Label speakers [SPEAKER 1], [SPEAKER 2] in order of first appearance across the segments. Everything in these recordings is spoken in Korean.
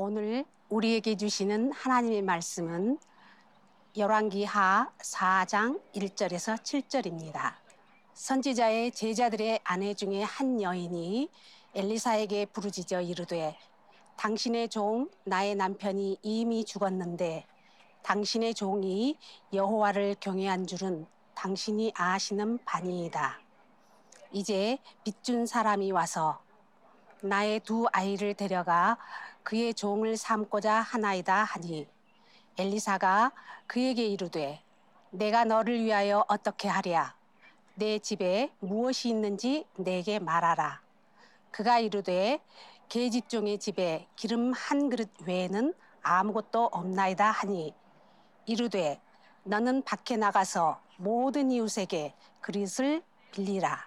[SPEAKER 1] 오늘 우리에게 주시는 하나님의 말씀은 열왕기하 4장 1절에서 7절입니다. 선지자의 제자들의 아내 중에 한 여인이 엘리사에게 부르짖어 이르되 당신의 종 나의 남편이 이미 죽었는데 당신의 종이 여호와를 경외한 줄은 당신이 아시는 바니이다. 이제 빚준 사람이 와서 나의 두 아이를 데려가 그의 종을 삼고자 하나이다 하니 엘리사가 그에게 이르되 내가 너를 위하여 어떻게 하랴? 내 집에 무엇이 있는지 내게 말하라. 그가 이르되 계집종의 집에 기름 한 그릇 외에는 아무것도 없나이다 하니 이르되 너는 밖에 나가서 모든 이웃에게 그릇을 빌리라.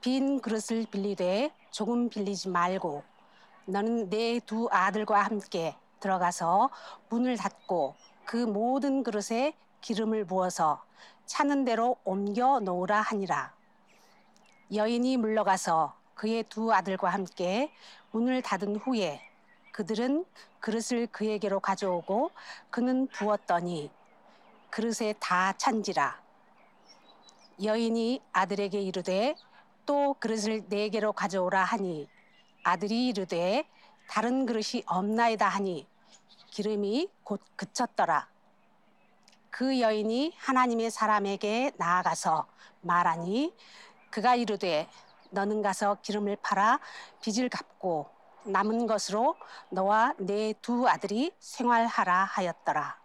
[SPEAKER 1] 빈 그릇을 빌리되 조금 빌리지 말고 너는 내 두 아들과 함께 들어가서 문을 닫고 그 모든 그릇에 기름을 부어서 차는 대로 옮겨 놓으라 하니라. 여인이 물러가서 그의 두 아들과 함께 문을 닫은 후에 그들은 그릇을 그에게로 가져오고 그는 부었더니 그릇에 다 찬지라. 여인이 아들에게 이르되 또 그릇을 네 개로 가져오라 하니 아들이 이르되 다른 그릇이 없나이다 하니 기름이 곧 그쳤더라. 그 여인이 하나님의 사람에게 나아가서 말하니 그가 이르되 너는 가서 기름을 팔아 빚을 갚고 남은 것으로 너와 내 두 아들이 생활하라 하였더라.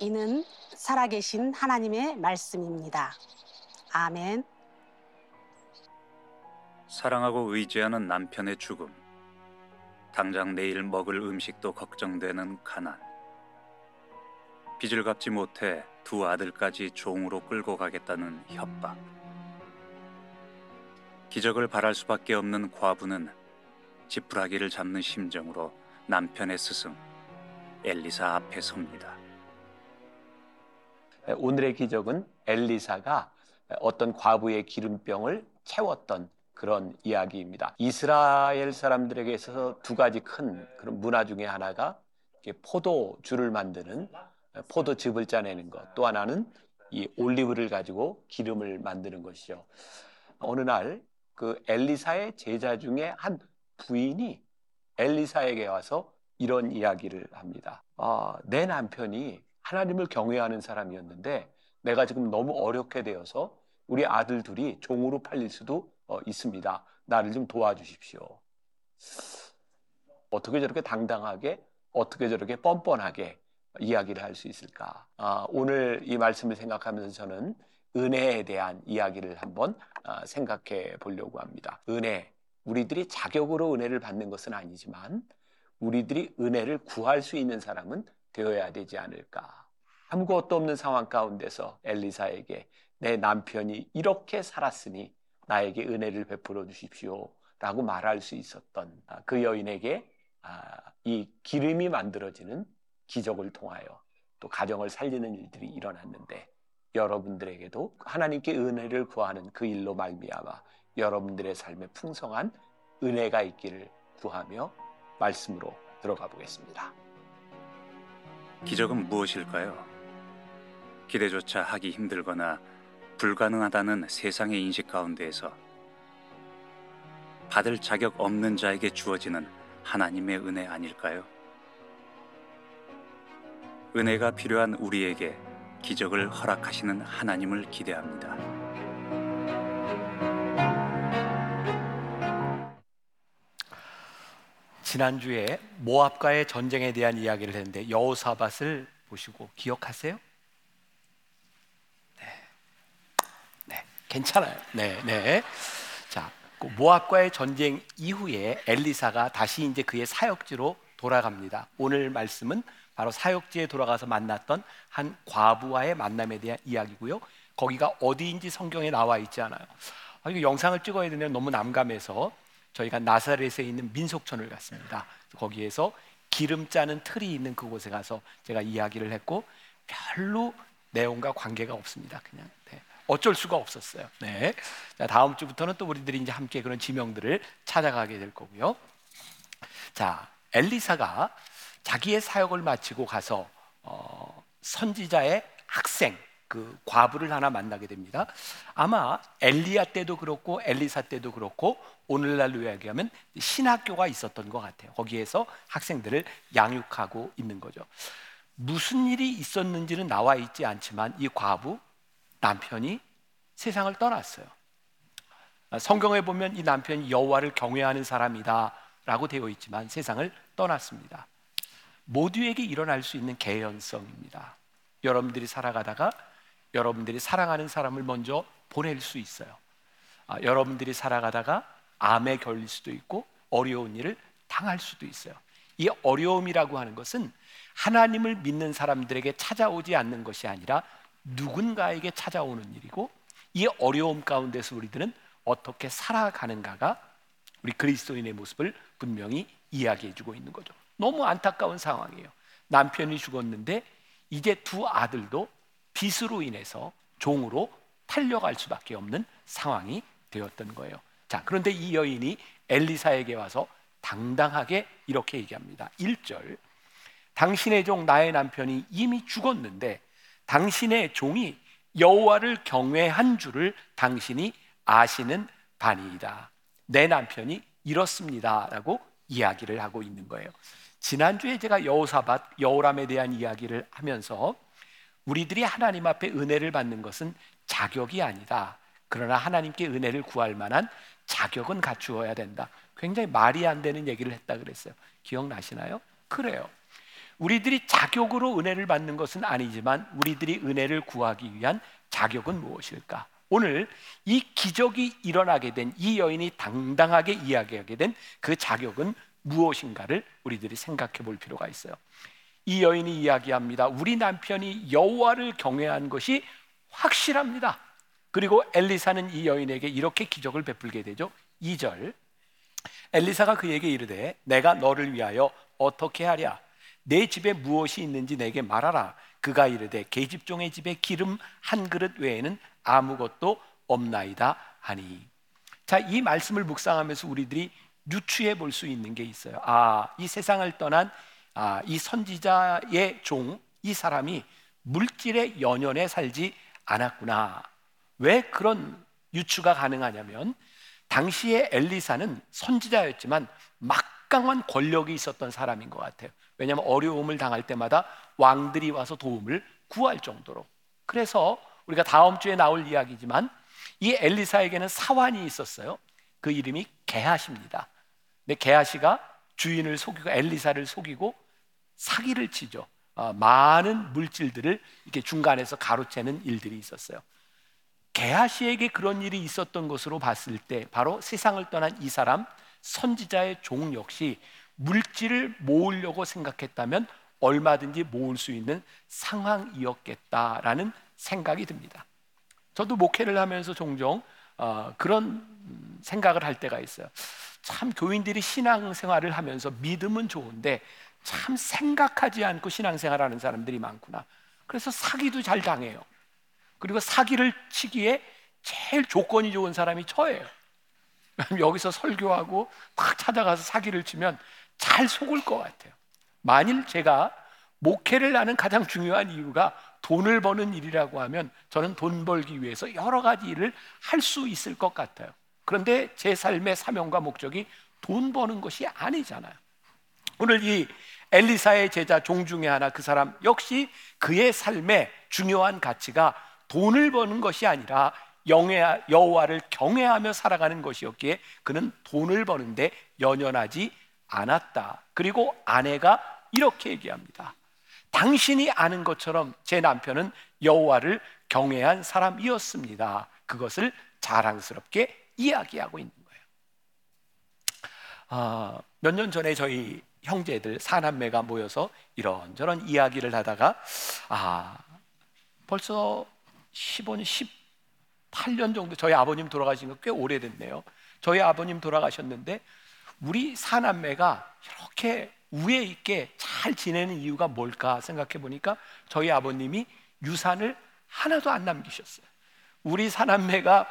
[SPEAKER 1] 이는 살아계신 하나님의 말씀입니다. 아멘.
[SPEAKER 2] 사랑하고 의지하는 남편의 죽음. 당장 내일 먹을 음식도 걱정되는 가난. 빚을 갚지 못해 두 아들까지 종으로 끌고 가겠다는 협박. 기적을 바랄 수밖에 없는 과부는 지푸라기를 잡는 심정으로 남편의 스승 엘리사 앞에 섭니다.
[SPEAKER 3] 오늘의 기적은 엘리사가 어떤 과부의 기름병을 채웠던 그런 이야기입니다. 이스라엘 사람들에게 있어서 두 가지 큰 그런 문화 중에 하나가 포도주를 만드는 포도즙을 짜내는 것. 또 하나는 이 올리브를 가지고 기름을 만드는 것이죠. 어느 날 그 엘리사의 제자 중에 한 부인이 엘리사에게 와서 이런 이야기를 합니다. 아, 내 남편이 하나님을 경외하는 사람이었는데 내가 지금 너무 어렵게 되어서 우리 아들 둘이 종으로 팔릴 수도 어, 있습니다. 나를 좀 도와주십시오. 어떻게 저렇게 당당하게, 어떻게 저렇게 뻔뻔하게 이야기를 할 수 있을까? 아, 오늘 이 말씀을 생각하면서 저는 은혜에 대한 이야기를 한번 아, 생각해 보려고 합니다. 은혜, 우리들이 자격으로 은혜를 받는 것은 아니지만 우리들이 은혜를 구할 수 있는 사람은 되어야 되지 않을까. 아무것도 없는 상황 가운데서 엘리사에게 내 남편이 이렇게 살았으니 나에게 은혜를 베풀어 주십시오. 라고 말할 수 있었던 아, 그 여인에게 아, 이 기름이 만들어지는 기적을 통하여 또 가정을 살리는 일들이 일어났는데 여러분들에게도 하나님께 은혜를 구하는 그 일로 말미암아 여러분들의 삶에 풍성한 은혜가 있기를 구하며 말씀으로 들어가 보겠습니다.
[SPEAKER 2] 기적은 무엇일까요? 기대조차 하기 힘들거나 불가능하다는 세상의 인식 가운데에서 받을 자격 없는 자에게 주어지는 하나님의 은혜 아닐까요? 은혜가 필요한 우리에게 기적을 허락하시는 하나님을 기대합니다.
[SPEAKER 4] 지난주에 모압과의 전쟁에 대한 이야기를 했는데 여호사밧을 보시고 기억하세요? 괜찮아요. 네, 네. 자, 그 모압과의 전쟁 이후에 엘리사가 다시 이제 그의 사역지로 돌아갑니다. 오늘 말씀은 바로 사역지에 돌아가서 만났던 한 과부와의 만남에 대한 이야기고요. 거기가 어디인지 성경에 나와 있지 않아요. 아, 이거 영상을 찍어야 되는 너무 난감해서 저희가 나사렛에 있는 민속촌을 갔습니다. 거기에서 기름 짜는 틀이 있는 그곳에 가서 제가 이야기를 했고 별로 내용과 관계가 없습니다. 그냥 네. 어쩔 수가 없었어요. 네. 자, 다음 주부터는 또 우리들이 이제 함께 그런 지명들을 찾아가게 될 거고요. 자,
[SPEAKER 3] 엘리사가 자기의 사역을 마치고 가서 어, 선지자의 학생 그 과부를 하나 만나게 됩니다. 아마 엘리야 때도 그렇고 엘리사 때도 그렇고 오늘날로 이야기하면 신학교가 있었던 것 같아요. 거기에서 학생들을 양육하고 있는 거죠. 무슨 일이 있었는지는 나와 있지 않지만 이 과부 남편이 세상을 떠났어요. 성경에 보면 이 남편이 여호와를 경외하는 사람이다라고 되어 있지만 세상을 떠났습니다. 모두에게 일어날 수 있는 개연성입니다. 여러분들이 살아가다가 여러분들이 사랑하는 사람을 먼저 보낼 수 있어요. 아, 여러분들이 살아가다가 암에 걸릴 수도 있고 어려운 일을 당할 수도 있어요. 이 어려움이라고 하는 것은 하나님을 믿는 사람들에게 찾아오지 않는 것이 아니라 누군가에게 찾아오는 일이고 이 어려움 가운데서 우리들은 어떻게 살아가는가가 우리 그리스도인의 모습을 분명히 이야기해 주고 있는 거죠. 너무 안타까운 상황이에요. 남편이 죽었는데 이제 두 아들도 빚으로 인해서 종으로 팔려갈 수밖에 없는 상황이 되었던 거예요. 자, 그런데 이 여인이 엘리사에게 와서 당당하게 이렇게 얘기합니다. 1절. 당신의 종 나의 남편이 이미 죽었는데 당신의 종이 여호와를 경외한 줄을 당신이 아시는 바니이다. 내 남편이 이렇습니다라고 이야기를 하고 있는 거예요. 지난주에 제가 여호사밧 여호람에 대한 이야기를 하면서 우리들이 하나님 앞에 은혜를 받는 것은 자격이 아니다. 그러나 하나님께 은혜를 구할 만한 자격은 갖추어야 된다. 굉장히 말이 안 되는 얘기를 했다 그랬어요. 기억나시나요? 그래요. 우리들이 자격으로 은혜를 받는 것은 아니지만 우리들이 은혜를 구하기 위한 자격은 무엇일까? 오늘 이 기적이 일어나게 된 이 여인이 당당하게 이야기하게 된 그 자격은 무엇인가를 우리들이 생각해 볼 필요가 있어요. 이 여인이 이야기합니다. 우리 남편이 여호와를 경외한 것이 확실합니다. 그리고 엘리사는 이 여인에게 이렇게 기적을 베풀게 되죠. 2절. 엘리사가 그에게 이르되 내가 너를 위하여 어떻게 하랴 내 집에 무엇이 있는지 내게 말하라. 그가 이르되 계집종의 집에 기름 한 그릇 외에는 아무것도 없나이다 하니. 자, 이 말씀을 묵상하면서 우리들이 유추해 볼 수 있는 게 있어요. 아, 이 세상을 떠난 아, 이 선지자의 종, 이 사람이 물질의 연연에 살지 않았구나. 왜 그런 유추가 가능하냐면 당시에 엘리사는 선지자였지만 막강한 권력이 있었던 사람인 것 같아요. 왜냐하면 어려움을 당할 때마다 왕들이 와서 도움을 구할 정도로. 그래서 우리가 다음 주에 나올 이야기지만 이 엘리사에게는 사환이 있었어요. 그 이름이 게하시입니다. 근데 게하시가 주인을 속이고 엘리사를 속이고 사기를 치죠. 어, 많은 물질들을 이렇게 중간에서 가로채는 일들이 있었어요. 게하시에게 그런 일이 있었던 것으로 봤을 때 바로 세상을 떠난 이 사람 선지자의 종 역시 물질을 모으려고 생각했다면 얼마든지 모을 수 있는 상황이었겠다라는 생각이 듭니다. 저도 목회를 하면서 종종 어, 그런 생각을 할 때가 있어요. 참 교인들이 신앙생활을 하면서 믿음은 좋은데 참 생각하지 않고 신앙생활하는 사람들이 많구나. 그래서 사기도 잘 당해요. 그리고 사기를 치기에 제일 조건이 좋은 사람이 저예요. 여기서 설교하고 딱 찾아가서 사기를 치면 잘 속을 것 같아요. 만일 제가 목회를 하는 가장 중요한 이유가 돈을 버는 일이라고 하면 저는 돈 벌기 위해서 여러 가지 일을 할 수 있을 것 같아요. 그런데 제 삶의 사명과 목적이 돈 버는 것이 아니잖아요. 오늘 이 엘리사의 제자 종 중에 하나 그 사람 역시 그의 삶의 중요한 가치가 돈을 버는 것이 아니라 영해, 여호와를 경외하며 살아가는 것이었기에 그는 돈을 버는데 연연하지 않았다. 그리고 아내가 이렇게 얘기합니다. 당신이 아는 것처럼 제 남편은 여호와를 경외한 사람이었습니다. 그것을 자랑스럽게 이야기하고 있는 거예요. 아, 몇년 전에 저희 형제들 사남매가 모여서 이런저런 이야기를 하다가 아 벌써 15년, 18년 정도 저희 아버님 돌아가신 거 꽤 오래됐네요. 저희 아버님 돌아가셨는데 우리 사남매가 이렇게 우애 있게 잘 지내는 이유가 뭘까 생각해 보니까 저희 아버님이 유산을 하나도 안 남기셨어요. 우리 사남매가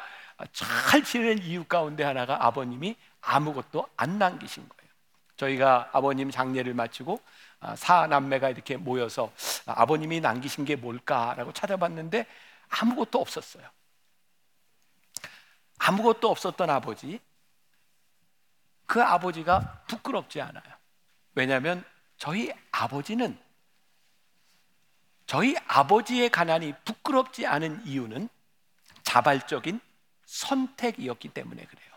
[SPEAKER 3] 잘 지내는 이유 가운데 하나가 아버님이 아무것도 안 남기신 거예요. 저희가 아버님 장례를 마치고 아, 사남매가 이렇게 모여서 아, 아버님이 남기신 게 뭘까라고 찾아봤는데 아무것도 없었어요. 아무것도 없었던 아버지. 그 아버지가 부끄럽지 않아요. 왜냐하면 저희 아버지는 저희 아버지의 가난이 부끄럽지 않은 이유는 자발적인 선택이었기 때문에 그래요.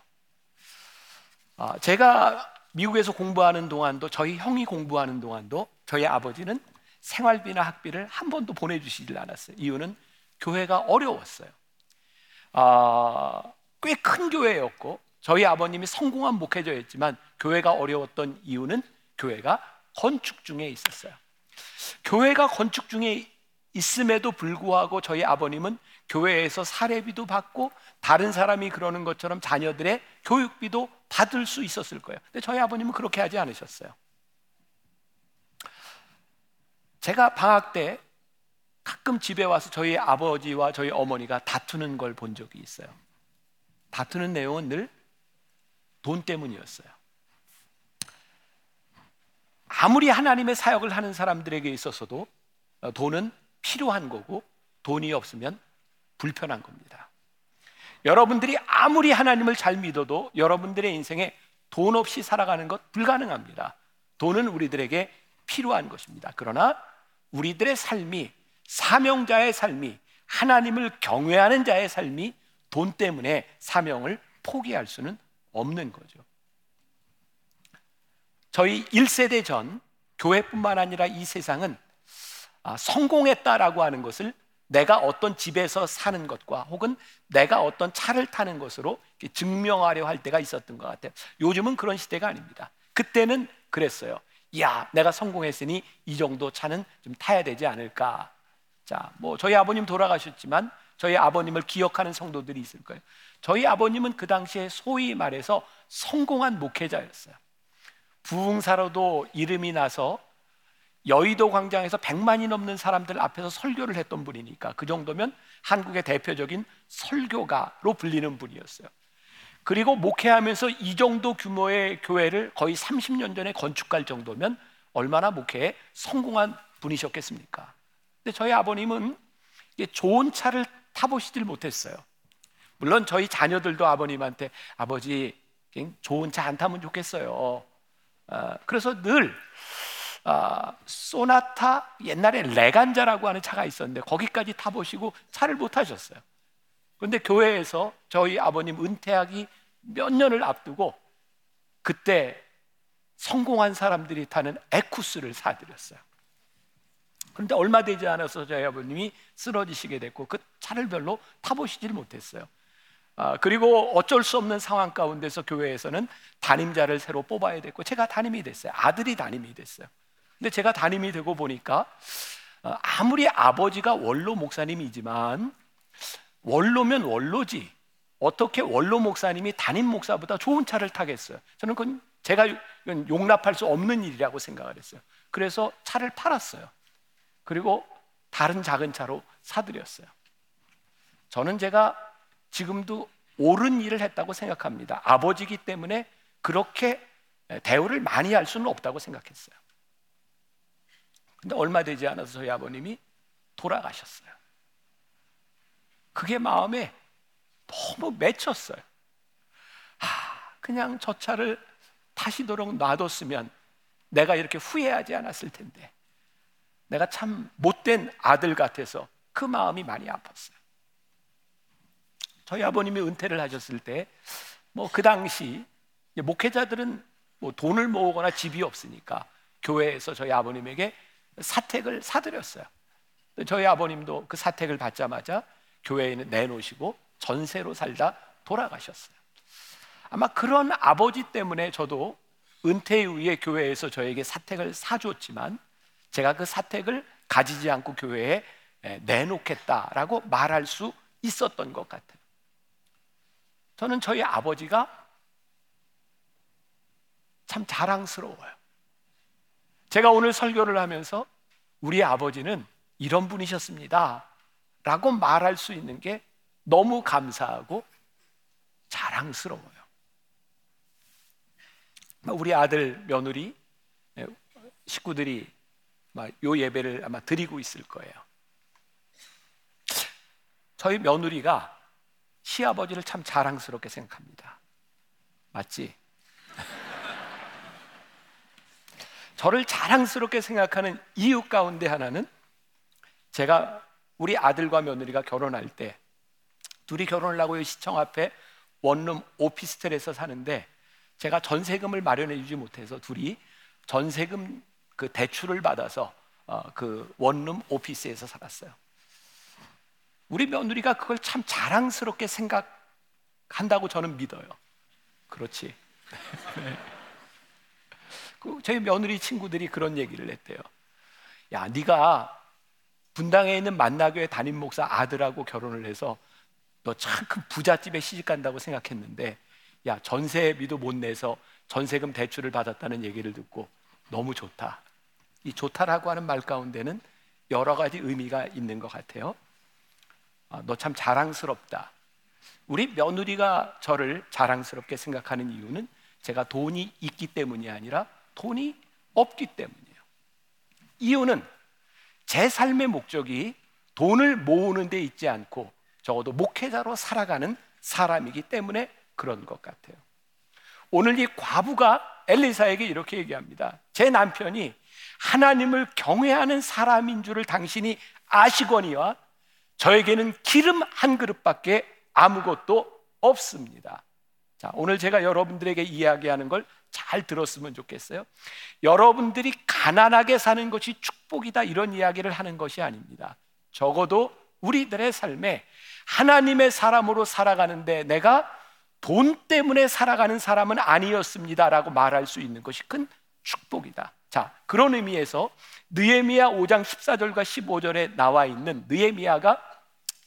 [SPEAKER 3] 아, 제가 미국에서 공부하는 동안도 저희 형이 공부하는 동안도 저희 아버지는 생활비나 학비를 한 번도 보내주시질 않았어요. 이유는 교회가 어려웠어요. 아, 꽤 큰 교회였고 저희 아버님이 성공한 목회자였지만 교회가 어려웠던 이유는 교회가 건축 중에 있었어요. 교회가 건축 중에 있음에도 불구하고 저희 아버님은 교회에서 사례비도 받고 다른 사람이 그러는 것처럼 자녀들의 교육비도 받을 수 있었을 거예요. 근데 저희 아버님은 그렇게 하지 않으셨어요. 제가 방학 때 가끔 집에 와서 저희 아버지와 저희 어머니가 다투는 걸 본 적이 있어요. 다투는 내용은 늘 돈 때문이었어요. 아무리 하나님의 사역을 하는 사람들에게 있어서도 돈은 필요한 거고 돈이 없으면 불편한 겁니다. 여러분들이 아무리 하나님을 잘 믿어도 여러분들의 인생에 돈 없이 살아가는 것 불가능합니다. 돈은 우리들에게 필요한 것입니다. 그러나 우리들의 삶이 사명자의 삶이 하나님을 경외하는 자의 삶이 돈 때문에 사명을 포기할 수는 없는 거죠. 저희 1세대 전 교회뿐만 아니라 이 세상은 아, 성공했다라고 하는 것을 내가 어떤 집에서 사는 것과 혹은 내가 어떤 차를 타는 것으로 증명하려 할 때가 있었던 것 같아요. 요즘은 그런 시대가 아닙니다. 그때는 그랬어요. 야, 내가 성공했으니 이 정도 차는 좀 타야 되지 않을까. 자, 뭐 저희 아버님 돌아가셨지만 저희 아버님을 기억하는 성도들이 있을 거예요. 저희 아버님은 그 당시에 소위 말해서 성공한 목회자였어요. 부흥사로도 이름이 나서 여의도 광장에서 100만이 넘는 사람들 앞에서 설교를 했던 분이니까 그 정도면 한국의 대표적인 설교가로 불리는 분이었어요. 그리고 목회하면서 이 정도 규모의 교회를 거의 30년 전에 건축할 정도면 얼마나 목회에 성공한 분이셨겠습니까? 근데 저희 아버님은 좋은 차를 타보시질 못했어요. 물론 저희 자녀들도 아버님한테 아버지 좋은 차 안 타면 좋겠어요. 아, 그래서 늘 아, 소나타 옛날에 레간자라고 하는 차가 있었는데 거기까지 타보시고 차를 못 타셨어요. 그런데 교회에서 저희 아버님 은퇴하기 몇 년을 앞두고 그때 성공한 사람들이 타는 에쿠스를 사드렸어요. 그런데 얼마 되지 않아서 저희 아버님이 쓰러지시게 됐고 그 차를 별로 타보시질 못했어요. 아, 그리고 어쩔 수 없는 상황 가운데서 교회에서는 담임자를 새로 뽑아야 됐고 제가 담임이 됐어요. 아들이 담임이 됐어요. 근데 제가 담임이 되고 보니까 어, 아무리 아버지가 원로 목사님이지만 원로면 원로지 어떻게 원로 목사님이 담임 목사보다 좋은 차를 타겠어요? 저는 그건 제가 용납할 수 없는 일이라고 생각을 했어요. 그래서 차를 팔았어요. 그리고 다른 작은 차로 사드렸어요. 저는 제가 지금도 옳은 일을 했다고 생각합니다. 아버지기 때문에 그렇게 대우를 많이 할 수는 없다고 생각했어요. 근데 얼마 되지 않아서 저희 아버님이 돌아가셨어요. 그게 마음에 너무 맺혔어요. 아, 그냥 저 차를 타시도록 놔뒀으면 내가 이렇게 후회하지 않았을 텐데. 내가 참 못된 아들 같아서 그 마음이 많이 아팠어요. 저희 아버님이 은퇴를 하셨을 때, 뭐 그 당시 목회자들은 뭐 돈을 모으거나 집이 없으니까 교회에서 저희 아버님에게 사택을 사드렸어요. 저희 아버님도 그 사택을 받자마자 교회에는 내놓으시고 전세로 살다 돌아가셨어요. 아마 그런 아버지 때문에 저도 은퇴 이후에 교회에서 저에게 사택을 사줬지만 제가 그 사택을 가지지 않고 교회에 내놓겠다라고 말할 수 있었던 것 같아요. 저는 저희 아버지가 참 자랑스러워요. 제가 오늘 설교를 하면서 우리 아버지는 이런 분이셨습니다. 라고 말할 수 있는 게 너무 감사하고 자랑스러워요. 우리 아들 며느리 예, 식구들이 요 예배를 아마 드리고 있을 거예요. 저희 며느리가 시아버지를 참 자랑스럽게 생각합니다. 맞지? 저를 자랑스럽게 생각하는 이유 가운데 하나는 제가 우리 아들과 며느리가 결혼할 때 둘이 결혼을 하고 시청 앞에 원룸 오피스텔에서 사는데 제가 전세금을 마련해 주지 못해서 둘이 전세금 그 대출을 받아서 어, 그 원룸 오피스에서 살았어요. 우리 며느리가 그걸 참 자랑스럽게 생각한다고 저는 믿어요. 그렇지. 네. 그 저희 며느리 친구들이 그런 얘기를 했대요. 야, 네가 분당에 있는 만나교회 담임 목사 아들하고 결혼을 해서 너 참 큰 부잣집에 시집 간다고 생각했는데 야 전세비도 못 내서 전세금 대출을 받았다는 얘기를 듣고 너무 좋다. 이 좋다라고 하는 말 가운데는 여러 가지 의미가 있는 것 같아요. 아, 너참 자랑스럽다. 우리 며느리가 저를 자랑스럽게 생각하는 이유는 제가 돈이 있기 때문이 아니라 돈이 없기 때문이에요. 이유는 제 삶의 목적이 돈을 모으는 데 있지 않고 적어도 목회자로 살아가는 사람이기 때문에 그런 것 같아요. 오늘 이 과부가 엘리사에게 이렇게 얘기합니다. 제 남편이 하나님을 경외하는 사람인 줄을 당신이 아시거니와 저에게는 기름 한 그릇밖에 아무것도 없습니다. 자, 오늘 제가 여러분들에게 이야기하는 걸 잘 들었으면 좋겠어요. 여러분들이 가난하게 사는 것이 축복이다 이런 이야기를 하는 것이 아닙니다. 적어도 우리들의 삶에 하나님의 사람으로 살아가는데 내가 돈 때문에 살아가는 사람은 아니었습니다라고 말할 수 있는 것이 큰 축복이다. 자, 그런 의미에서 느헤미야 5장 14절과 15절에 나와 있는 느헤미야가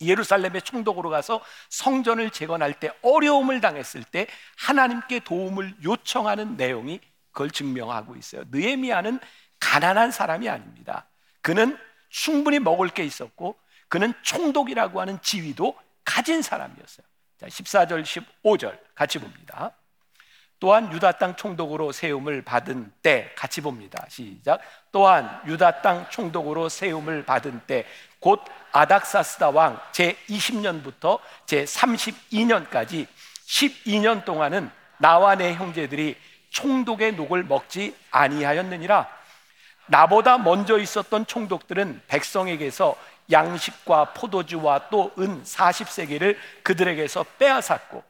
[SPEAKER 3] 예루살렘의 총독으로 가서 성전을 재건할 때 어려움을 당했을 때 하나님께 도움을 요청하는 내용이 그걸 증명하고 있어요. 느헤미야는 가난한 사람이 아닙니다. 그는 충분히 먹을 게 있었고 그는 총독이라고 하는 지위도 가진 사람이었어요. 자, 14절 15절 같이 봅니다. 또한 유다 땅 총독으로 세움을 받은 때 같이 봅니다. 시작. 또한 유다 땅 총독으로 세움을 받은 때 곧 아닥사스다 왕 제 20년부터 제 32년까지 12년 동안은 나와 내 형제들이 총독의 녹을 먹지 아니하였느니라. 나보다 먼저 있었던 총독들은 백성에게서 양식과 포도주와 또 은 40세계를 그들에게서 빼앗았고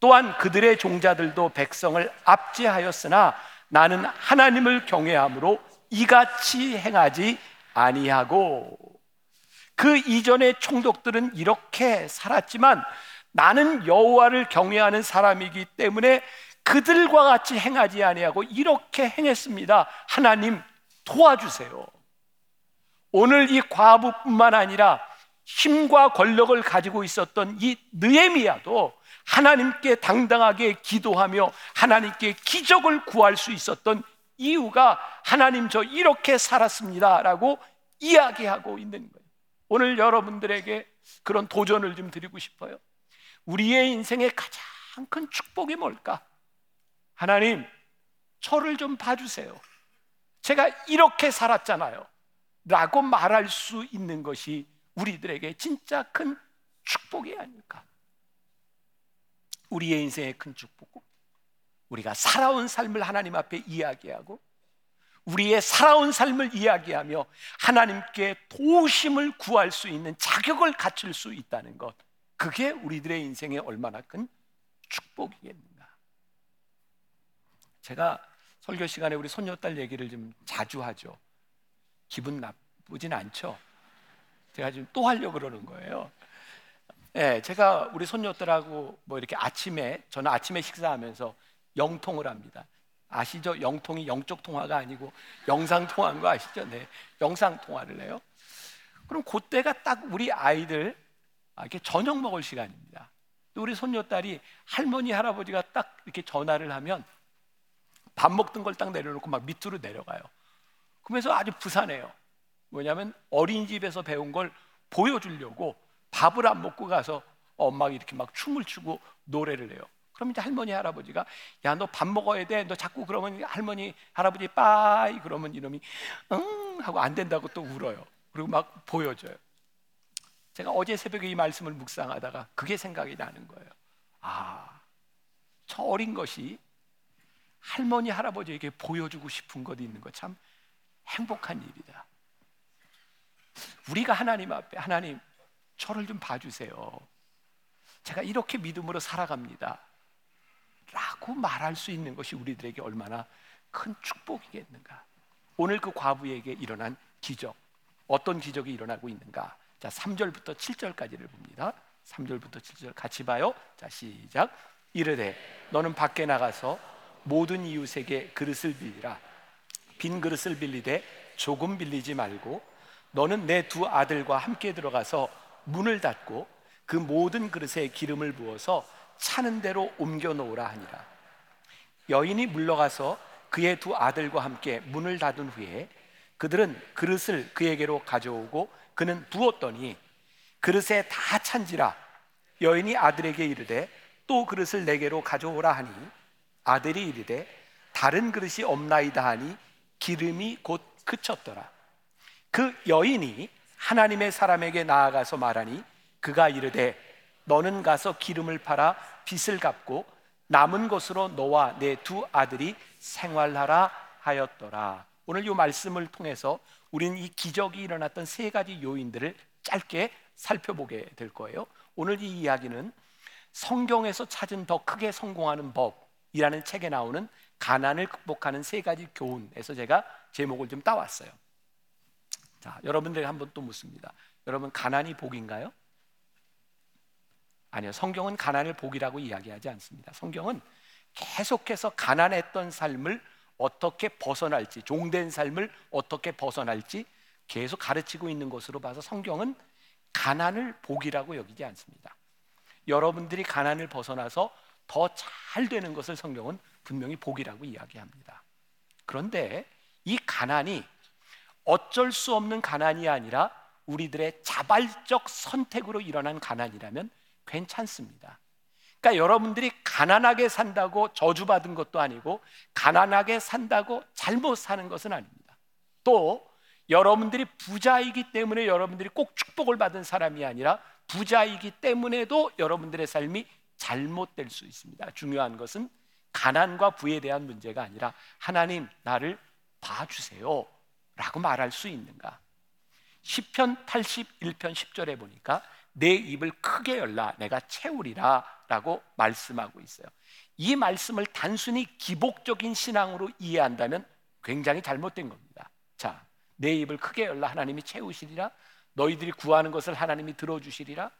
[SPEAKER 3] 또한 그들의 종자들도 백성을 압제하였으나 나는 하나님을 경외함으로 이같이 행하지 아니하고 그 이전의 총독들은 이렇게 살았지만 나는 여호와를 경외하는 사람이기 때문에 그들과 같이 행하지 아니하고 이렇게 행했습니다. 하나님 도와주세요. 오늘 이 과부뿐만 아니라 힘과 권력을 가지고 있었던 이 느에미야도 하나님께 당당하게 기도하며 하나님께 기적을 구할 수 있었던 이유가 하나님 저 이렇게 살았습니다 라고 이야기하고 있는 거예요. 오늘 여러분들에게 그런 도전을 좀 드리고 싶어요. 우리의 인생의 가장 큰 축복이 뭘까? 하나님, 저를 좀 봐주세요. 제가 이렇게 살았잖아요. 라고 말할 수 있는 것이 우리들에게 진짜 큰 축복이 아닐까. 우리의 인생의 큰 축복. 우리가 살아온 삶을 하나님 앞에 이야기하고 우리의 살아온 삶을 이야기하며 하나님께 도심을 구할 수 있는 자격을 갖출 수 있다는 것. 그게 우리들의 인생에 얼마나 큰 축복이겠는가. 제가 설교 시간에 우리 손녀딸 얘기를 좀 자주 하죠. 기분 나쁘진 않죠. 제가 지금 또 하려고 그러는 거예요. 예, 제가 우리 손녀들하고 뭐 이렇게 아침에 저는 아침에 식사하면서 영통을 합니다. 아시죠? 영통이 영적 통화가 아니고 영상 통화인 거 아시죠? 네, 영상 통화를 해요. 그럼 그때가 딱 우리 아이들 아, 이렇게 저녁 먹을 시간입니다. 우리 손녀딸이 할머니 할아버지가 딱 이렇게 전화를 하면 밥 먹던 걸 딱 내려놓고 막 밑으로 내려가요. 그러면서 아주 부산해요. 뭐냐면 어린이집에서 배운 걸 보여주려고 밥을 안 먹고 가서 엄마가 이렇게 막 춤을 추고 노래를 해요. 그럼 이제 할머니 할아버지가 야 너 밥 먹어야 돼. 너 자꾸 그러면 할머니 할아버지 빠이 그러면 이놈이 응 하고 안 된다고 또 울어요. 그리고 막 보여줘요. 제가 어제 새벽에 이 말씀을 묵상하다가 그게 생각이 나는 거예요. 아, 저 어린 것이 할머니 할아버지에게 보여주고 싶은 것 있는 것참 행복한 일이다. 우리가 하나님 앞에 하나님 저를 좀 봐주세요. 제가 이렇게 믿음으로 살아갑니다. 라고 말할 수 있는 것이 우리들에게 얼마나 큰 축복이겠는가. 오늘 그 과부에게 일어난 기적. 어떤 기적이 일어나고 있는가? 자, 3절부터 7절까지를 봅니다. 3절부터 7절 같이 봐요. 자, 시작. 이르되 너는 밖에 나가서 모든 이웃에게 그릇을 빌리라. 빈 그릇을 빌리되 조금 빌리지 말고 너는 내 두 아들과 함께 들어가서 문을 닫고 그 모든 그릇에 기름을 부어서 차는 대로 옮겨 놓으라 하니라. 여인이 물러가서 그의 두 아들과 함께 문을 닫은 후에 그들은 그릇을 그에게로 가져오고 그는 부었더니 그릇에 다 찬지라 여인이 아들에게 이르되 또 그릇을 내게로 가져오라 하니 아들이 이르되 다른 그릇이 없나이다 하니 기름이 곧 그쳤더라 그 여인이 하나님의 사람에게 나아가서 말하니 그가 이르되 너는 가서 기름을 팔아 빚을 갚고 남은 것으로 너와 내 두 아들이 생활하라 하였더라. 오늘 이 말씀을 통해서 우리는 이 기적이 일어났던 세 가지 요인들을 짧게 살펴보게 될 거예요. 오늘 이 이야기는 성경에서 찾은 더 크게 성공하는 법이라는 책에 나오는 가난을 극복하는 세 가지 교훈에서 제가 제목을 좀 따왔어요. 자, 여러분들에게 한번 또 묻습니다. 여러분 가난이 복인가요? 아니요. 성경은 가난을 복이라고 이야기하지 않습니다. 성경은 계속해서 가난했던 삶을 어떻게 벗어날지, 종된 삶을 어떻게 벗어날지 계속 가르치고 있는 것으로 봐서 성경은 가난을 복이라고 여기지 않습니다. 여러분들이 가난을 벗어나서 더 잘 되는 것을 성경은 분명히 복이라고 이야기합니다. 그런데 이 가난이 어쩔 수 없는 가난이 아니라 우리들의 자발적 선택으로 일어난 가난이라면 괜찮습니다. 그러니까 여러분들이 가난하게 산다고 저주받은 것도 아니고 가난하게 산다고 잘못 사는 것은 아닙니다. 또 여러분들이 부자이기 때문에 여러분들이 꼭 축복을 받은 사람이 아니라 부자이기 때문에도 여러분들의 삶이 잘못될 수 있습니다. 중요한 것은 가난과 부에 대한 문제가 아니라 하나님 나를 봐주세요 라고 말할 수 있는가? 10편 81편 10절에 보니까 내 입을 크게 열라 내가 채우리라 라고 말씀하고 있어요. 이 말씀을 단순히 기복적인 신앙으로 이해한다면 굉장히 잘못된 겁니다. 자, 내 입을 크게 열라 하나님이 채우시리라 너희들이 구하는 것을 하나님이 들어주시리라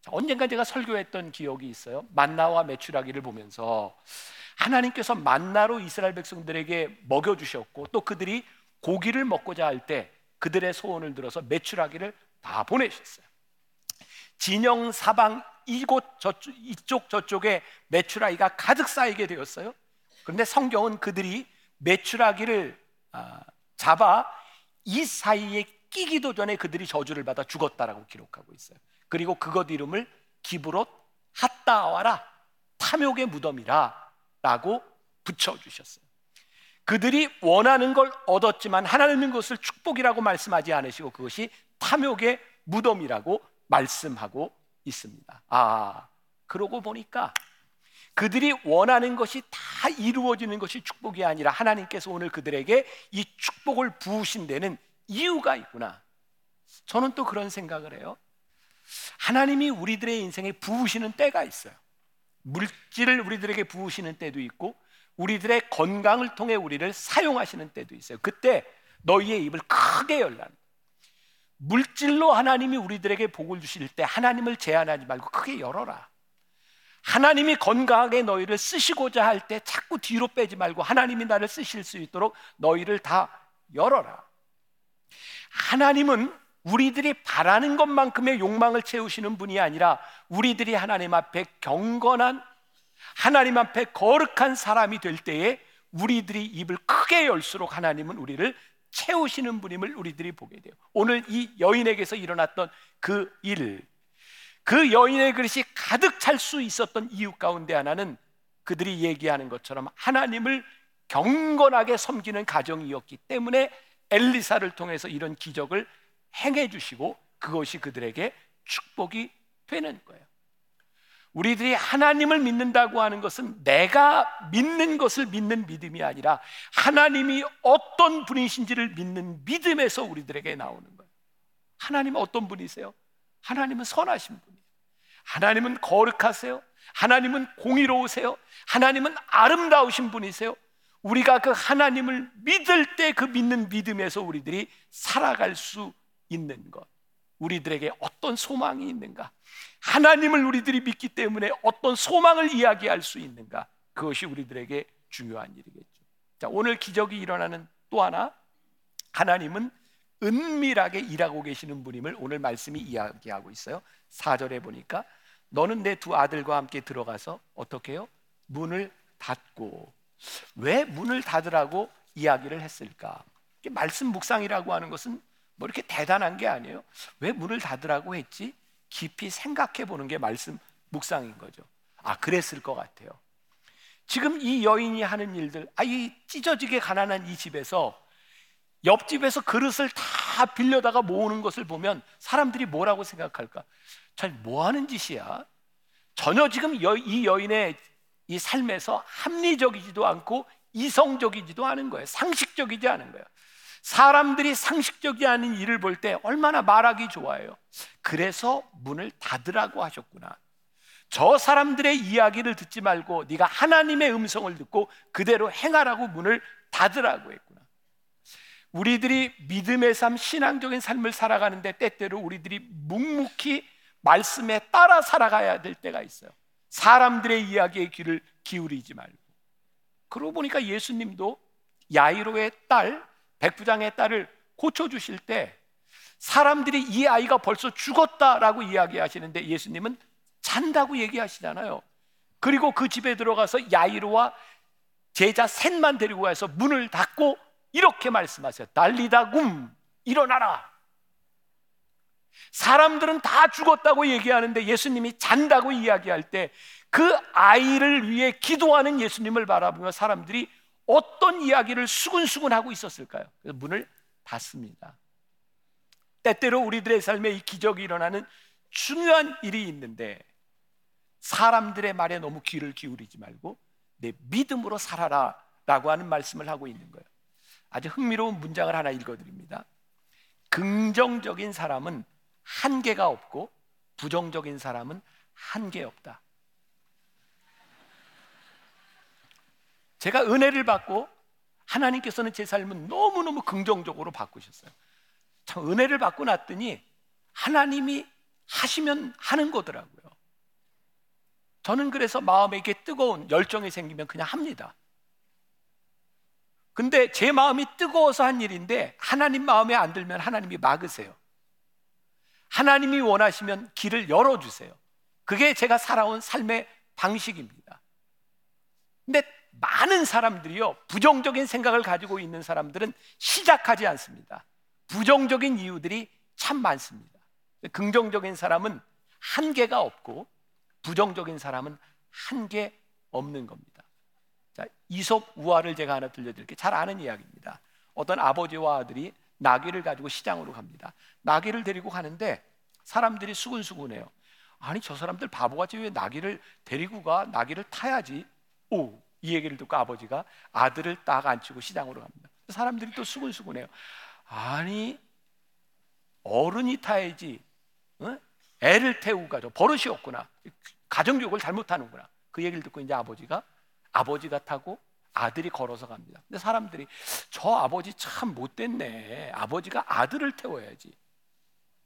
[SPEAKER 3] 자, 언젠가 제가 설교했던 기억이 있어요. 만나와 메추라기를 보면서 하나님께서 만나로 이스라엘 백성들에게 먹여주셨고 또 그들이 고기를 먹고자 할 때 그들의 소원을 들어서 메추라기를 다 보내셨어요. 진영 사방 이곳 저쪽, 이쪽 저쪽에 메추라기가 가득 쌓이게 되었어요. 그런데 성경은 그들이 메추라기를 아, 잡아 이 사이에 끼기도 전에 그들이 저주를 받아 죽었다라고 기록하고 있어요. 그리고 그것 이름을 기브롯 핫다와라 탐욕의 무덤이라라고 붙여 주셨어요. 그들이 원하는 걸 얻었지만 하나님은 그것을 축복이라고 말씀하지 않으시고 그것이 탐욕의 무덤이라고 말씀하고 있습니다. 아, 그러고 보니까 그들이 원하는 것이 다 이루어지는 것이 축복이 아니라 하나님께서 오늘 그들에게 이 축복을 부으신 데는 이유가 있구나. 저는 또 그런 생각을 해요. 하나님이 우리들의 인생에 부으시는 때가 있어요. 물질을 우리들에게 부으시는 때도 있고 우리들의 건강을 통해 우리를 사용하시는 때도 있어요. 그때 너희의 입을 크게 열라. 물질로 하나님이 우리들에게 복을 주실 때 하나님을 제한하지 말고 크게 열어라. 하나님이 건강하게 너희를 쓰시고자 할 때 자꾸 뒤로 빼지 말고 하나님이 나를 쓰실 수 있도록 너희를 다 열어라. 하나님은 우리들이 바라는 것만큼의 욕망을 채우시는 분이 아니라 우리들이 하나님 앞에 경건한 하나님 앞에 거룩한 사람이 될 때에 우리들이 입을 크게 열수록 하나님은 우리를 채우시는 분임을 우리들이 보게 돼요. 오늘 이 여인에게서 일어났던 그 일, 그 여인의 그릇이 가득 찰 수 있었던 이유 가운데 하나는 그들이 얘기하는 것처럼 하나님을 경건하게 섬기는 가정이었기 때문에 엘리사를 통해서 이런 기적을 행해 주시고 그것이 그들에게 축복이 되는 거예요. 우리들이 하나님을 믿는다고 하는 것은 내가 믿는 것을 믿는 믿음이 아니라 하나님이 어떤 분이신지를 믿는 믿음에서 우리들에게 나오는 거예요. 하나님은 어떤 분이세요? 하나님은 선하신 분이에요. 하나님은 거룩하세요. 하나님은 공의로우세요. 하나님은 아름다우신 분이세요. 우리가 그 하나님을 믿을 때 그 믿는 믿음에서 우리들이 살아갈 수 있는 것. 우리들에게 어떤 소망이 있는가? 하나님을 우리들이 믿기 때문에 어떤 소망을 이야기할 수 있는가? 그것이 우리들에게 중요한 일이겠죠. 자, 오늘 기적이 일어나는 또 하나 하나님은 은밀하게 일하고 계시는 분임을 오늘 말씀이 이야기하고 있어요. 4절에 보니까 너는 내 두 아들과 함께 들어가서 어떻게 해요? 문을 닫고 왜 문을 닫으라고 이야기를 했을까? 말씀 묵상이라고 하는 것은 뭐 이렇게 대단한 게 아니에요. 왜 문을 닫으라고 했지? 깊이 생각해 보는 게 말씀 묵상인 거죠. 아, 그랬을 것 같아요. 지금 이 여인이 하는 일들, 아, 이 찢어지게 가난한 이 집에서 옆집에서 그릇을 다 빌려다가 모으는 것을 보면 사람들이 뭐라고 생각할까? 잘뭐 하는 짓이야? 전혀 지금 여, 이 여인의 이 삶에서 합리적이지도 않고 이성적이지도 않은 거예요. 상식적이지 않은 거예요. 사람들이 상식적이 아닌 일을 볼 때 얼마나 말하기 좋아요. 그래서 문을 닫으라고 하셨구나. 저 사람들의 이야기를 듣지 말고 네가 하나님의 음성을 듣고 그대로 행하라고 문을 닫으라고 했구나. 우리들이 믿음의 삶, 신앙적인 삶을 살아가는데 때때로 우리들이 묵묵히 말씀에 따라 살아가야 될 때가 있어요. 사람들의 이야기에 귀를 기울이지 말고. 그러고 보니까 예수님도 야이로의 딸 백부장의 딸을 고쳐주실 때 사람들이 이 아이가 벌써 죽었다라고 이야기하시는데 예수님은 잔다고 얘기하시잖아요. 그리고 그 집에 들어가서 야이로와 제자 셋만 데리고 가서 문을 닫고 이렇게 말씀하세요. 달리다굼 일어나라. 사람들은 다 죽었다고 얘기하는데 예수님이 잔다고 이야기할 때 그 아이를 위해 기도하는 예수님을 바라보며 사람들이 어떤 이야기를 수근수근 하고 있었을까요? 그래서 문을 닫습니다. 때때로 우리들의 삶에 이 기적이 일어나는 중요한 일이 있는데 사람들의 말에 너무 귀를 기울이지 말고 내 믿음으로 살아라 라고 하는 말씀을 하고 있는 거예요. 아주 흥미로운 문장을 하나 읽어드립니다. 긍정적인 사람은 한계가 없고 부정적인 사람은 한계 없다. 제가 은혜를 받고 하나님께서는 제 삶을 너무너무 긍정적으로 바꾸셨어요. 참 은혜를 받고 났더니 하나님이 하시면 하는 거더라고요. 저는 그래서 마음에 이게 뜨거운 열정이 생기면 그냥 합니다. 근데 제 마음이 뜨거워서 한 일인데 하나님 마음에 안 들면 하나님이 막으세요. 하나님이 원하시면 길을 열어주세요. 그게 제가 살아온 삶의 방식입니다. 근데 많은 사람들이요, 부정적인 생각을 가지고 있는 사람들은 시작하지 않습니다. 부정적인 이유들이 참 많습니다. 긍정적인 사람은 한계가 없고, 부정적인 사람은 한계 없는 겁니다. 자, 이솝 우화를 제가 하나 들려드릴게요. 잘 아는 이야기입니다. 어떤 아버지와 아들이 나귀를 가지고 시장으로 갑니다. 나귀를 데리고 가는데 사람들이 수군수군해요. 아니 저 사람들 바보같이 왜 나귀를 데리고 가? 나귀를 타야지. 오, 이 얘기를 듣고 아버지가 아들을 딱 앉히고 시장으로 갑니다. 사람들이 또 수근수근해요. 아니 어른이 타야지. 어? 애를 태우고 가죠. 버릇이 없구나. 가정교육을 잘못하는구나. 그 얘기를 듣고 이제 아버지가 아버지가 타고 아들이 걸어서 갑니다. 근데 사람들이 저 아버지 참 못됐네. 아버지가 아들을 태워야지.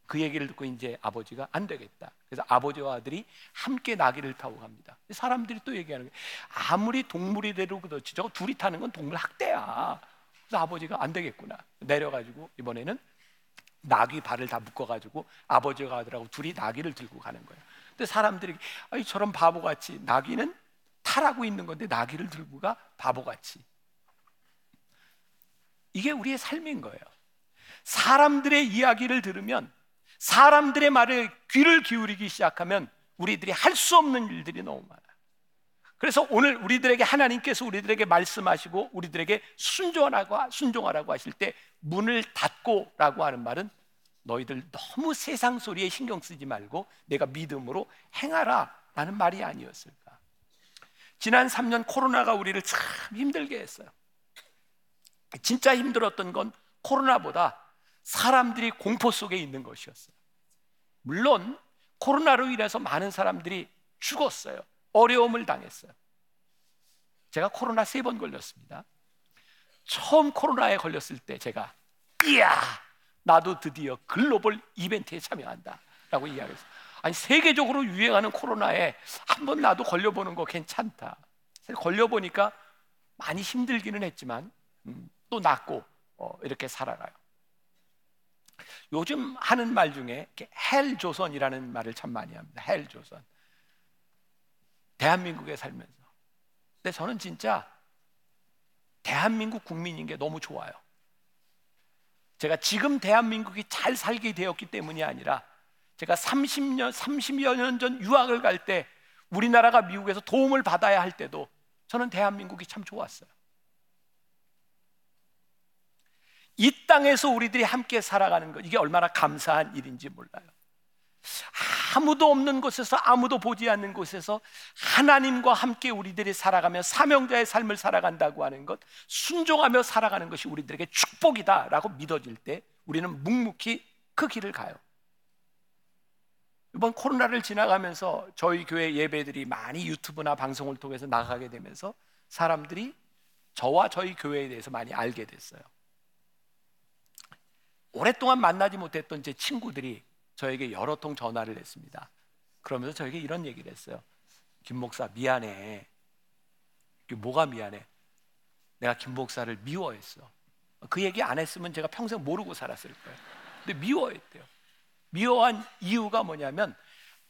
[SPEAKER 3] 그 얘기를 듣고 이제 아버지가 안 되겠다. 그래서 아버지와 아들이 함께 나귀를 타고 갑니다. 사람들이 또 얘기하는 게 아무리 동물이 되도 그렇지 저거 둘이 타는 건 동물 학대야. 그래서 아버지가 안 되겠구나. 내려가지고 이번에는 나귀 발을 다 묶어가지고 아버지와 아들하고 둘이 나귀를 들고 가는 거예요. 근데 사람들이 아이 저런 바보같이 나귀는 타라고 있는 건데 나귀를 들고 가 바보같이. 이게 우리의 삶인 거예요. 사람들의 이야기를 들으면 사람들의 말에 귀를 기울이기 시작하면 우리들이 할 수 없는 일들이 너무 많아요. 그래서 오늘 우리들에게 하나님께서 우리들에게 말씀하시고 우리들에게 순종하라고 순종하라고 하실 때 문을 닫고라고 하는 말은 너희들 너무 세상 소리에 신경 쓰지 말고 내가 믿음으로 행하라라는 말이 아니었을까? 지난 3년 코로나가 우리를 참 힘들게 했어요. 진짜 힘들었던 건 코로나보다 사람들이 공포 속에 있는 것이었어요. 물론 코로나로 인해서 많은 사람들이 죽었어요. 어려움을 당했어요. 제가 코로나 세 번 걸렸습니다. 처음 코로나에 걸렸을 때 제가 이야 나도 드디어 글로벌 이벤트에 참여한다 라고 이야기했어요. 아니 세계적으로 유행하는 코로나에 한번 나도 걸려보는 거 괜찮다. 걸려보니까 많이 힘들기는 했지만 음, 또 낫고 어, 이렇게 살아가요. 요즘 하는 말 중에 헬조선이라는 말을 참 많이 합니다. 헬조선. 대한민국에 살면서. 근데 저는 진짜 대한민국 국민인 게 너무 좋아요. 제가 지금 대한민국이 잘 살게 되었기 때문이 아니라 제가 30년, 30여 년 전 유학을 갈 때 우리나라가 미국에서 도움을 받아야 할 때도 저는 대한민국이 참 좋았어요. 이 땅에서 우리들이 함께 살아가는 것, 이게 얼마나 감사한 일인지 몰라요. 아무도 없는 곳에서 아무도 보지 않는 곳에서 하나님과 함께 우리들이 살아가며 사명자의 삶을 살아간다고 하는 것, 순종하며 살아가는 것이 우리들에게 축복이다라고 믿어질 때 우리는 묵묵히 그 길을 가요. 이번 코로나를 지나가면서 저희 교회 예배들이 많이 유튜브나 방송을 통해서 나가게 되면서 사람들이 저와 저희 교회에 대해서 많이 알게 됐어요. 오랫동안 만나지 못했던 제 친구들이 저에게 여러 통 전화를 했습니다. 그러면서 저에게 이런 얘기를 했어요. 김 목사 미안해. 뭐가 미안해? 내가 김 목사를 미워했어. 그 얘기 안 했으면 제가 평생 모르고 살았을 거예요. 근데 미워했대요. 미워한 이유가 뭐냐면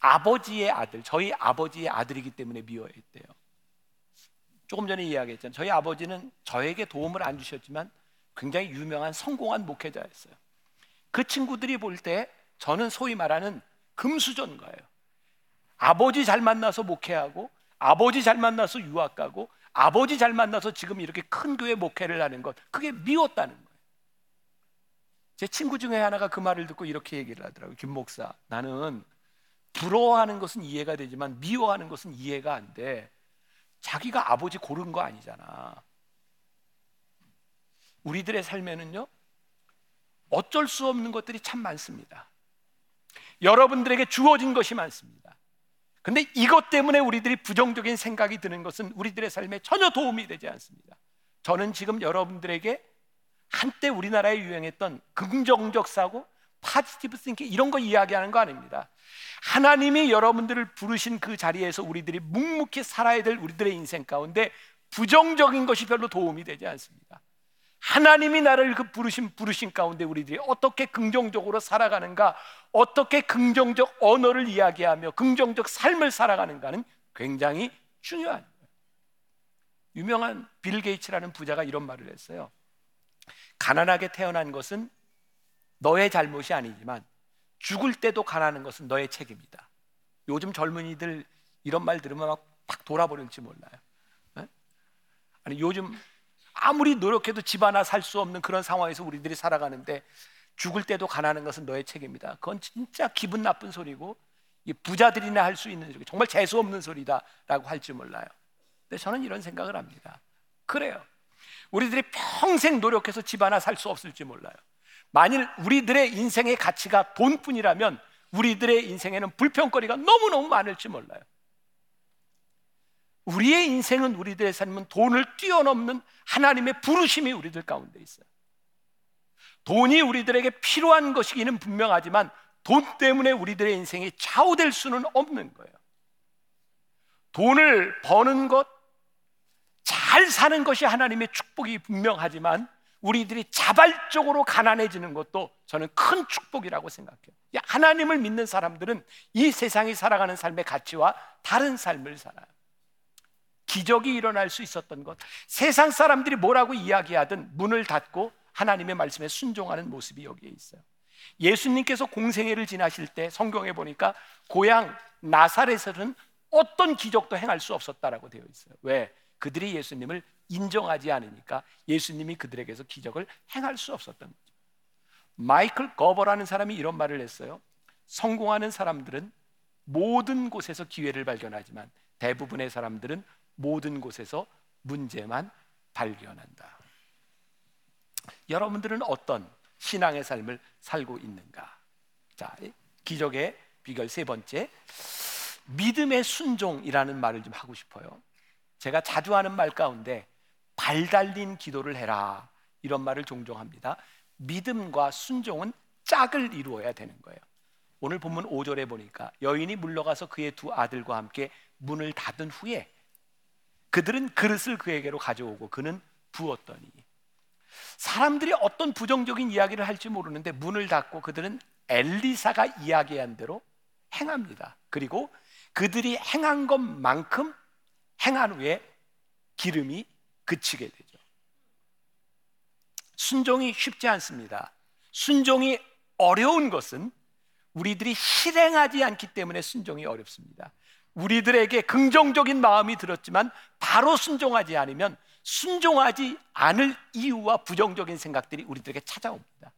[SPEAKER 3] 아버지의 아들, 저희 아버지의 아들이기 때문에 미워했대요. 조금 전에 이야기했잖아요. 저희 아버지는 저에게 도움을 안 주셨지만 굉장히 유명한 성공한 목회자였어요. 그 친구들이 볼 때 저는 소위 말하는 금수저인 거예요. 아버지 잘 만나서 목회하고 아버지 잘 만나서 유학 가고 아버지 잘 만나서 지금 이렇게 큰 교회 목회를 하는 것 그게 미웠다는 거예요. 제 친구 중에 하나가 그 말을 듣고 이렇게 얘기를 하더라고요. 김 목사, 나는 부러워하는 것은 이해가 되지만 미워하는 것은 이해가 안 돼. 자기가 아버지 고른 거 아니잖아. 우리들의 삶에는요, 어쩔 수 없는 것들이 참 많습니다. 여러분들에게 주어진 것이 많습니다. 근데 이것 때문에 우리들이 부정적인 생각이 드는 것은 우리들의 삶에 전혀 도움이 되지 않습니다. 저는 지금 여러분들에게 한때 우리나라에 유행했던 긍정적 사고, positive thinking 이런 거 이야기하는 거 아닙니다. 하나님이 여러분들을 부르신 그 자리에서 우리들이 묵묵히 살아야 될 우리들의 인생 가운데 부정적인 것이 별로 도움이 되지 않습니다. 하나님이 나를 그 부르신 부르신 가운데 우리들이 어떻게 긍정적으로 살아가는가, 어떻게 긍정적 언어를 이야기하며 긍정적 삶을 살아가는가는 굉장히 중요한. 유명한 빌 게이츠라는 부자가 이런 말을 했어요. 가난하게 태어난 것은 너의 잘못이 아니지만 죽을 때도 가난한 것은 너의 책임이다. 요즘 젊은이들 이런 말 들으면 막팍 돌아버릴지 몰라요. 네? 아니 요즘 아무리 노력해도 집 하나 살 수 없는 그런 상황에서 우리들이 살아가는데 죽을 때도 가난한 것은 너의 책임이다. 그건 진짜 기분 나쁜 소리고 부자들이나 할 수 있는 소리, 정말 재수 없는 소리다라고 할지 몰라요. 근데 저는 이런 생각을 합니다. 그래요. 우리들이 평생 노력해서 집 하나 살 수 없을지 몰라요. 만일 우리들의 인생의 가치가 돈뿐이라면 우리들의 인생에는 불평거리가 너무너무 많을지 몰라요. 우리의 인생은 우리들의 삶은 돈을 뛰어넘는 하나님의 부르심이 우리들 가운데 있어요. 돈이 우리들에게 필요한 것이기는 분명하지만 돈 때문에 우리들의 인생이 좌우될 수는 없는 거예요. 돈을 버는 것, 잘 사는 것이 하나님의 축복이 분명하지만 우리들이 자발적으로 가난해지는 것도 저는 큰 축복이라고 생각해요. 하나님을 믿는 사람들은 이 세상이 살아가는 삶의 가치와 다른 삶을 살아요. 기적이 일어날 수 있었던 것, 세상 사람들이 뭐라고 이야기하든 문을 닫고 하나님의 말씀에 순종하는 모습이 여기에 있어요. 예수님께서 공생애를 지나실 때 성경에 보니까 고향 나사렛에서는 어떤 기적도 행할 수 없었다라고 되어 있어요. 왜? 그들이 예수님을 인정하지 않으니까 예수님이 그들에게서 기적을 행할 수 없었던 거죠. 마이클 거버라는 사람이 이런 말을 했어요. 성공하는 사람들은 모든 곳에서 기회를 발견하지만 대부분의 사람들은 모든 곳에서 문제만 발견한다. 여러분들은 어떤 신앙의 삶을 살고 있는가? 자, 기적의 비결 세 번째. 믿음의 순종이라는 말을 좀 하고 싶어요. 제가 자주 하는 말 가운데 발 달린 기도를 해라. 이런 말을 종종 합니다. 믿음과 순종은 짝을 이루어야 되는 거예요. 오늘 본문 5절에 보니까 여인이 물러가서 그의 두 아들과 함께 문을 닫은 후에 그들은 그릇을 그에게로 가져오고 그는 부었더니 사람들이 어떤 부정적인 이야기를 할지 모르는데 문을 닫고 그들은 엘리사가 이야기한 대로 행합니다. 그리고 그들이 행한 것만큼 행한 후에 기름이 그치게 되죠. 순종이 쉽지 않습니다. 순종이 어려운 것은 우리들이 실행하지 않기 때문에 순종이 어렵습니다. 우리들에게 긍정적인 마음이 들었지만 바로 순종하지 않으면 순종하지 않을 이유와 부정적인 생각들이 우리들에게 찾아옵니다.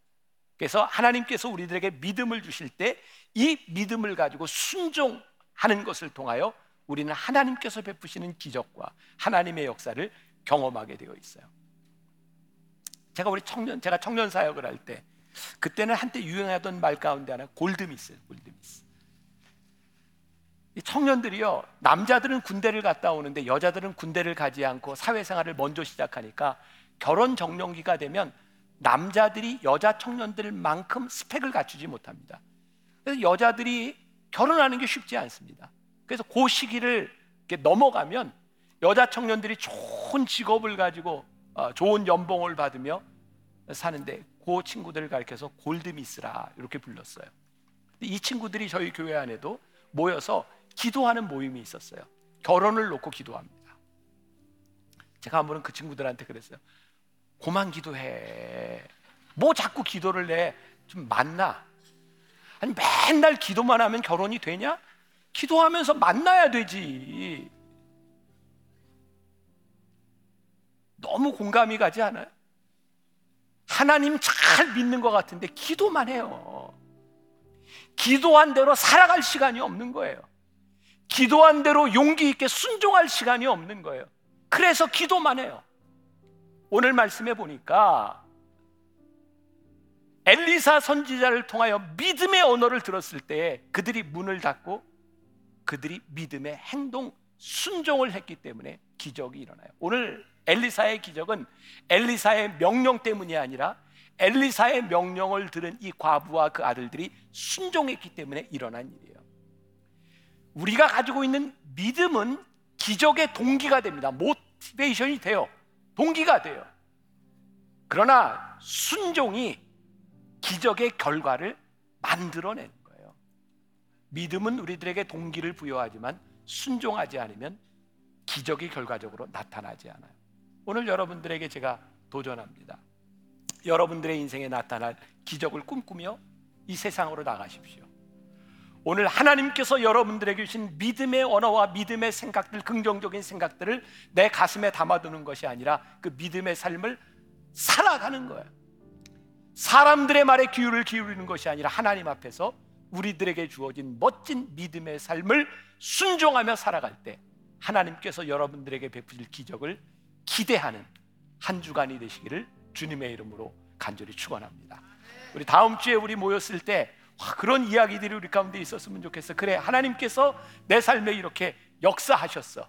[SPEAKER 3] 그래서 하나님께서 우리들에게 믿음을 주실 때 이 믿음을 가지고 순종하는 것을 통하여 우리는 하나님께서 베푸시는 기적과 하나님의 역사를 경험하게 되어 있어요. 제가 우리 청년 제가 청년 사역을 할 때 그때는 한때 유행하던 말 가운데 하나 골드미스, 골드미스. 이 청년들이요 남자들은 군대를 갔다 오는데 여자들은 군대를 가지 않고 사회생활을 먼저 시작하니까 결혼 정년기가 되면 남자들이 여자 청년들만큼 스펙을 갖추지 못합니다. 그래서 여자들이 결혼하는 게 쉽지 않습니다. 그래서 그 시기를 넘어가면 여자 청년들이 좋은 직업을 가지고 어, 좋은 연봉을 받으며 사는데 그 친구들을 가르쳐서 골드미스라 이렇게 불렀어요. 이 친구들이 저희 교회 안에도 모여서 기도하는 모임이 있었어요. 결혼을 놓고 기도합니다. 제가 한 번은 그 친구들한테 그랬어요. 고만 기도해. 뭐 자꾸 기도를 내? 좀 만나. 아니 맨날 기도만 하면 결혼이 되냐? 기도하면서 만나야 되지. 너무 공감이 가지 않아요? 하나님 잘 믿는 것 같은데 기도만 해요. 기도한 대로 살아갈 시간이 없는 거예요. 기도한 대로 용기 있게 순종할 시간이 없는 거예요. 그래서 기도만 해요. 오늘 말씀해 보니까 엘리사 선지자를 통하여 믿음의 언어를 들었을 때 그들이 문을 닫고 그들이 믿음의 행동 순종을 했기 때문에 기적이 일어나요. 오늘 엘리사의 기적은 엘리사의 명령 때문이 아니라 엘리사의 명령을 들은 이 과부와 그 아들들이 순종했기 때문에 일어난 일이에요. 우리가 가지고 있는 믿음은 기적의 동기가 됩니다. 모티베이션이 돼요. 동기가 돼요. 그러나 순종이 기적의 결과를 만들어내는 거예요. 믿음은 우리들에게 동기를 부여하지만 순종하지 않으면 기적이 결과적으로 나타나지 않아요. 오늘 여러분들에게 제가 도전합니다. 여러분들의 인생에 나타날 기적을 꿈꾸며 이 세상으로 나가십시오. 오늘 하나님께서 여러분들에게 주신 믿음의 언어와 믿음의 생각들, 긍정적인 생각들을 내 가슴에 담아두는 것이 아니라 그 믿음의 삶을 살아가는 거예요. 사람들의 말에 귀를 기울이는 것이 아니라 하나님 앞에서 우리들에게 주어진 멋진 믿음의 삶을 순종하며 살아갈 때 하나님께서 여러분들에게 베푸실 기적을 기대하는 한 주간이 되시기를 주님의 이름으로 간절히 축원합니다. 우리 다음 주에 우리 모였을 때 와, 그런 이야기들이 우리 가운데 있었으면 좋겠어. 그래 하나님께서 내 삶에 이렇게 역사하셨어.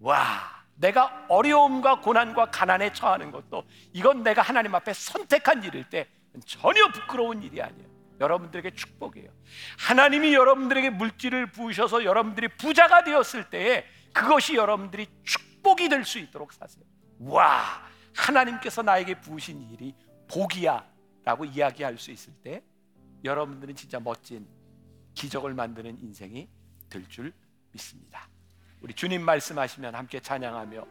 [SPEAKER 3] 와, 내가 어려움과 고난과 가난에 처하는 것도 이건 내가 하나님 앞에 선택한 일일 때 전혀 부끄러운 일이 아니에요. 여러분들에게 축복이에요. 하나님이 여러분들에게 물질을 부으셔서 여러분들이 부자가 되었을 때에 그것이 여러분들이 축복이 될 수 있도록 사세요. 와, 하나님께서 나에게 부으신 일이 복이야라고 이야기할 수 있을 때 여러분들은 진짜 멋진 기적을 만드는 인생이 될 줄 믿습니다. 우리 주님 말씀하시면 함께 찬양하며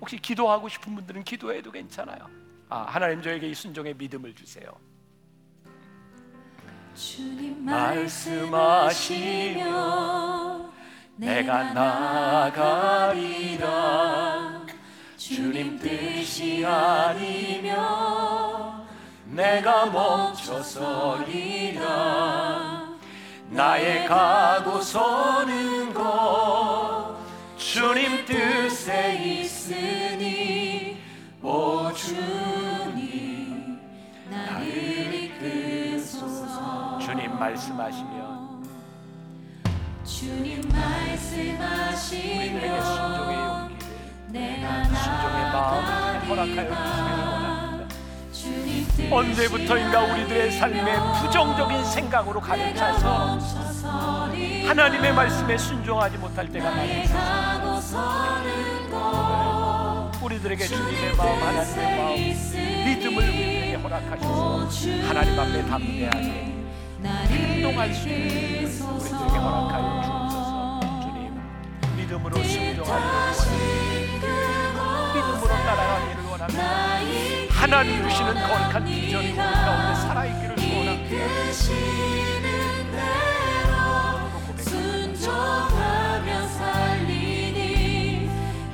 [SPEAKER 3] 혹시 기도하고 싶은 분들은 기도해도 괜찮아요. 아, 하나님 저에게 이 순종의 믿음을 주세요.
[SPEAKER 5] 주님
[SPEAKER 3] 말씀하시며 내가 나가리라 주님 뜻이 아니면 내가 멈춰서리라 나의 가고 서는 것 주님 뜻에 있으니 오 주님
[SPEAKER 5] 나를 이끄소서.
[SPEAKER 3] 주님 말씀하시면
[SPEAKER 5] 주님
[SPEAKER 3] 우리들에게
[SPEAKER 5] 말씀하시며
[SPEAKER 3] 순종의 용기를
[SPEAKER 5] 내가
[SPEAKER 3] 순종의 마음을 허락하여 주시기를 원합니다 언제부터인가 우리들의 삶에 부정적인 생각으로 가득 차서 하나님의 말씀에 순종하지 못할 때가 많습니다. 우리들에게 주님의 마음, 하나님의 마음, 믿음을 우리에게 허락하셔서 하나님 앞에 담대하게 행동할 수 있는 우리들에게 허락하여 주옵소서. 주님, 믿음으로 순종하기를 원합니다. 믿음으로 따라가기를 원합니다. 하나님 주시는 거룩한 비전이 우리 가운데 살아있기를 소원합니다.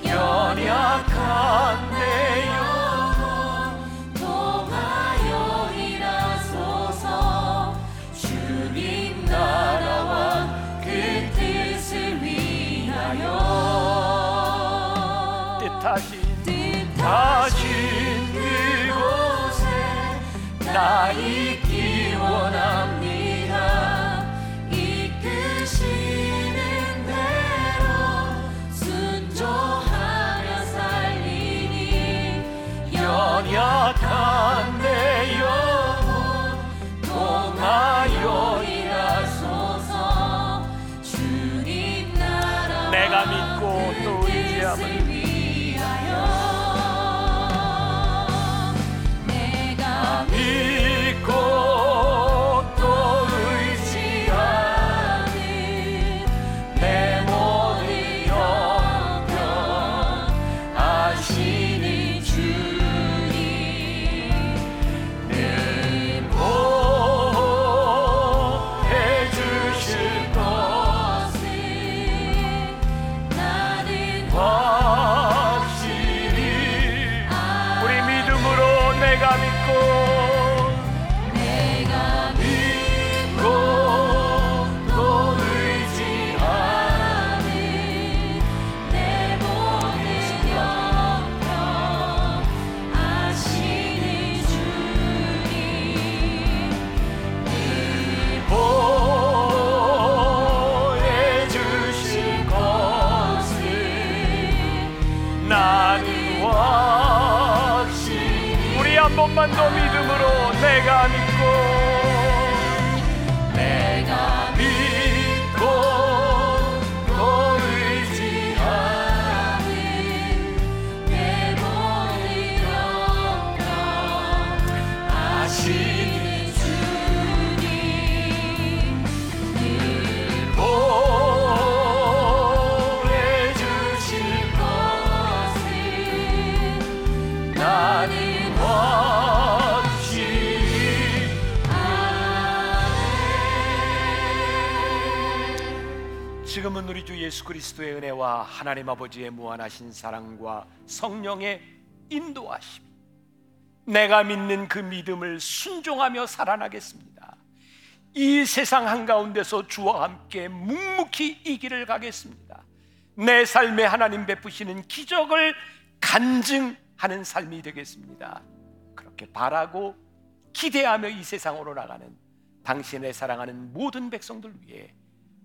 [SPEAKER 3] 연약한 나있 번만 더 믿음으로 내가 믿고 그리스도의 은혜와 하나님 아버지의 무한하신 사랑과 성령의 인도하심. 내가 믿는 그 믿음을 순종하며 살아나겠습니다. 이 세상 한가운데서 주와 함께 묵묵히 이 길을 가겠습니다. 내 삶에 하나님 베푸시는 기적을 간증하는 삶이 되겠습니다. 그렇게 바라고 기대하며 이 세상으로 나가는 당신의 사랑하는 모든 백성들 위해